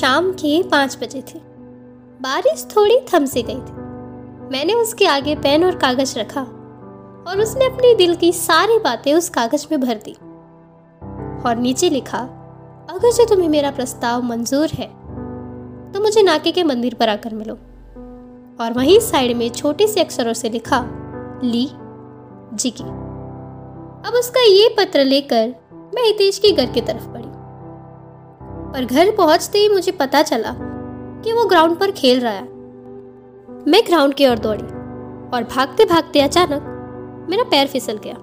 शाम के पाँच बजे थे। बारिश थोड़ी थम सी गई थी। मैंने उसके आगे पेन और कागज़ रखा और उसने अपनी दिल की सारी बातें उस कागज़ में भर दी। और नीचे लिखा, अगर जो तुम्हें मेरा प्रस्ताव मंजूर है तो मुझे नाके के मंदिर पर आकर मिलो। और वहीं साइड में छोटे से अक्षरों से लिखा, ली, जी की। अब उसका ये पत्र लेकर मैं हितेश के घर की तरफ़ बढ़ी। पर घर पहुँचते ही मुझे पता चला कि वो ग्राउंड पर खेल रहा है। मैं ग्राउंड की ओर दौड़ी और भागते भागते अचानक मेरा पैर फिसल गया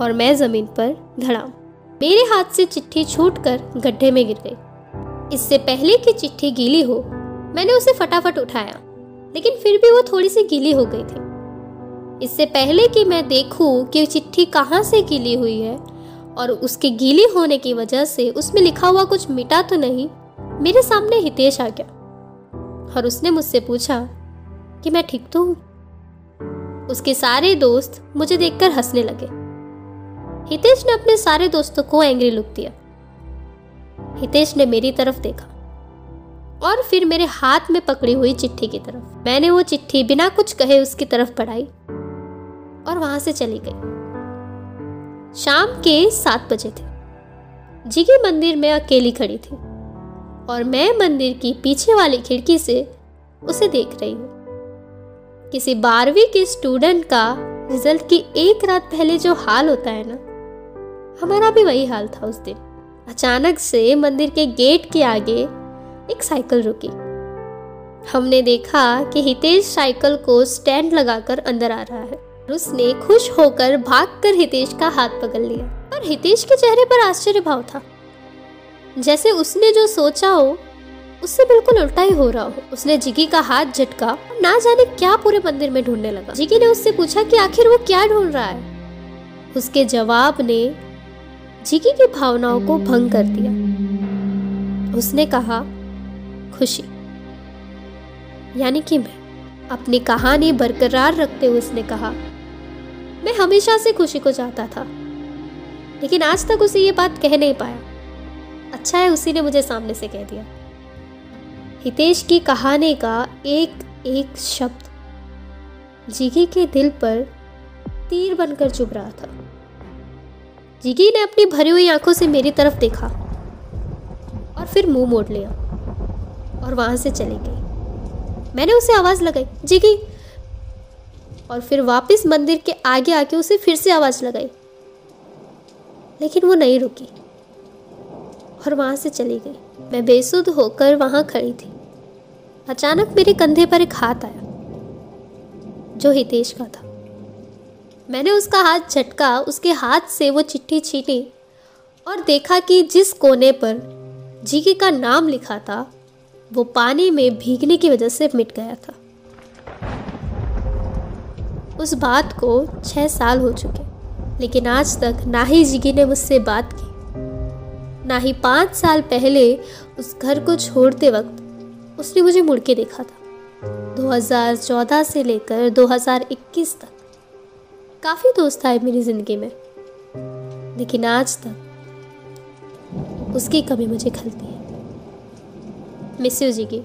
और मैं ज़मीन पर धड़ाम मेरे हाथ से चिट्ठी छूटकर गड्ढे में गिर गई। इससे पहले कि चिट्ठी गीली हो, मैंने उसे फटाफट उठाया, लेकिन फिर भी वो थोड़ी सी गीली हो गई थी। इससे पहले कि मैं देखूँ कि चिट्ठी कहाँ से गीली हुई है और उसके गीली होने की वजह से उसमें लिखा हुआ कुछ मिटा तो नहीं, मेरे सामने हितेश आ गया। और उसने मुझसे पूछा, कि मैं ठीक तो हूँ? उसके सारे दोस्त मुझे देखकर हंसने लगे। हितेश ने अपने सारे दोस्तों को एंग्री लुक दिया। हितेश ने मेरी तरफ़ देखा और फिर मेरे हाथ में पकड़ी हुई चिट्ठी की तरफ़। मैंने वो चिट्ठी बिना कुछ कहे उसकी तरफ़ पढ़ाई और वहाँ से चली गई। शाम के सात बजे थे। जिगी मंदिर में अकेली खड़ी थी और मैं मंदिर की पीछे वाली खिड़की से उसे देख रही हूँ। किसी बारहवीं के स्टूडेंट का रिज़ल्ट की एक रात पहले जो हाल होता है ना, हमारा भी वही हाल था उस दिन। अचानक से मंदिर के गेट के आगे एक साइकिल रुकी। हमने देखा कि हितेश साइकिल को स्टैंड लगाकर अंदर आ रहा है। उसने खुश होकर भागकर हितेश का हाथ पकड़ लिया। पर हितेश के चेहरे पर आश्चर्य भाव था। जैसे उसने जो सोचा हो, उससे बिल्कुल उल्टा ही हो रहा हो। उसने जिगी का हाथ झटका ना जाने क्या पूरे मंदिर में ढूँढने लगा। जिगी ने उससे पूछा कि आखिर वो क्या ढूंढ रहा है? उसके जवाब ने जिगी की भावनाओं को भंग कर दिया। उसने कहा, खुशी। यानी कि मैं। अपनी कहानी बरकरार रखते हुए उसने कहा मैं हमेशा से खुशी को चाहता था। लेकिन आज तक उसे ये बात कह नहीं पाया। अच्छा है उसी ने मुझे सामने से कह दिया। हितेश की कहानी का एक एक शब्द जिगी के दिल पर तीर बनकर चुभ रहा था। जिगी ने अपनी भरी हुई आँखों से मेरी तरफ़ देखा और फिर मुँह मोड़ लिया और वहाँ से चली गई। मैंने उसे आवाज़ लगाई, जिगी और फिर वापस मंदिर के आगे आके उसे फिर से आवाज़ लगाई। लेकिन वो नहीं रुकी और वहाँ से चली गई। मैं बेसुध होकर वहाँ खड़ी थी। अचानक मेरे कंधे पर एक हाथ आया, जो हितेश का था। मैंने उसका हाथ झटका, उसके हाथ से वो चिट्ठी छीनी और देखा कि जिस कोने पर जीके का नाम लिखा था, वो पानी में भीगने की वजह से मिट गया था। उस बात को छः साल हो चुके, लेकिन आज तक ना ही जिगी ने मुझसे बात की। ना ही पाँच साल पहले उस घर को छोड़ते वक्त उसने मुझे मुड़ के देखा था 2014 से लेकर 2021 तक। काफ़ी दोस्त आए मेरी ज़िंदगी में, लेकिन आज तक उसकी कमी मुझे खलती है। Miss you जिगी।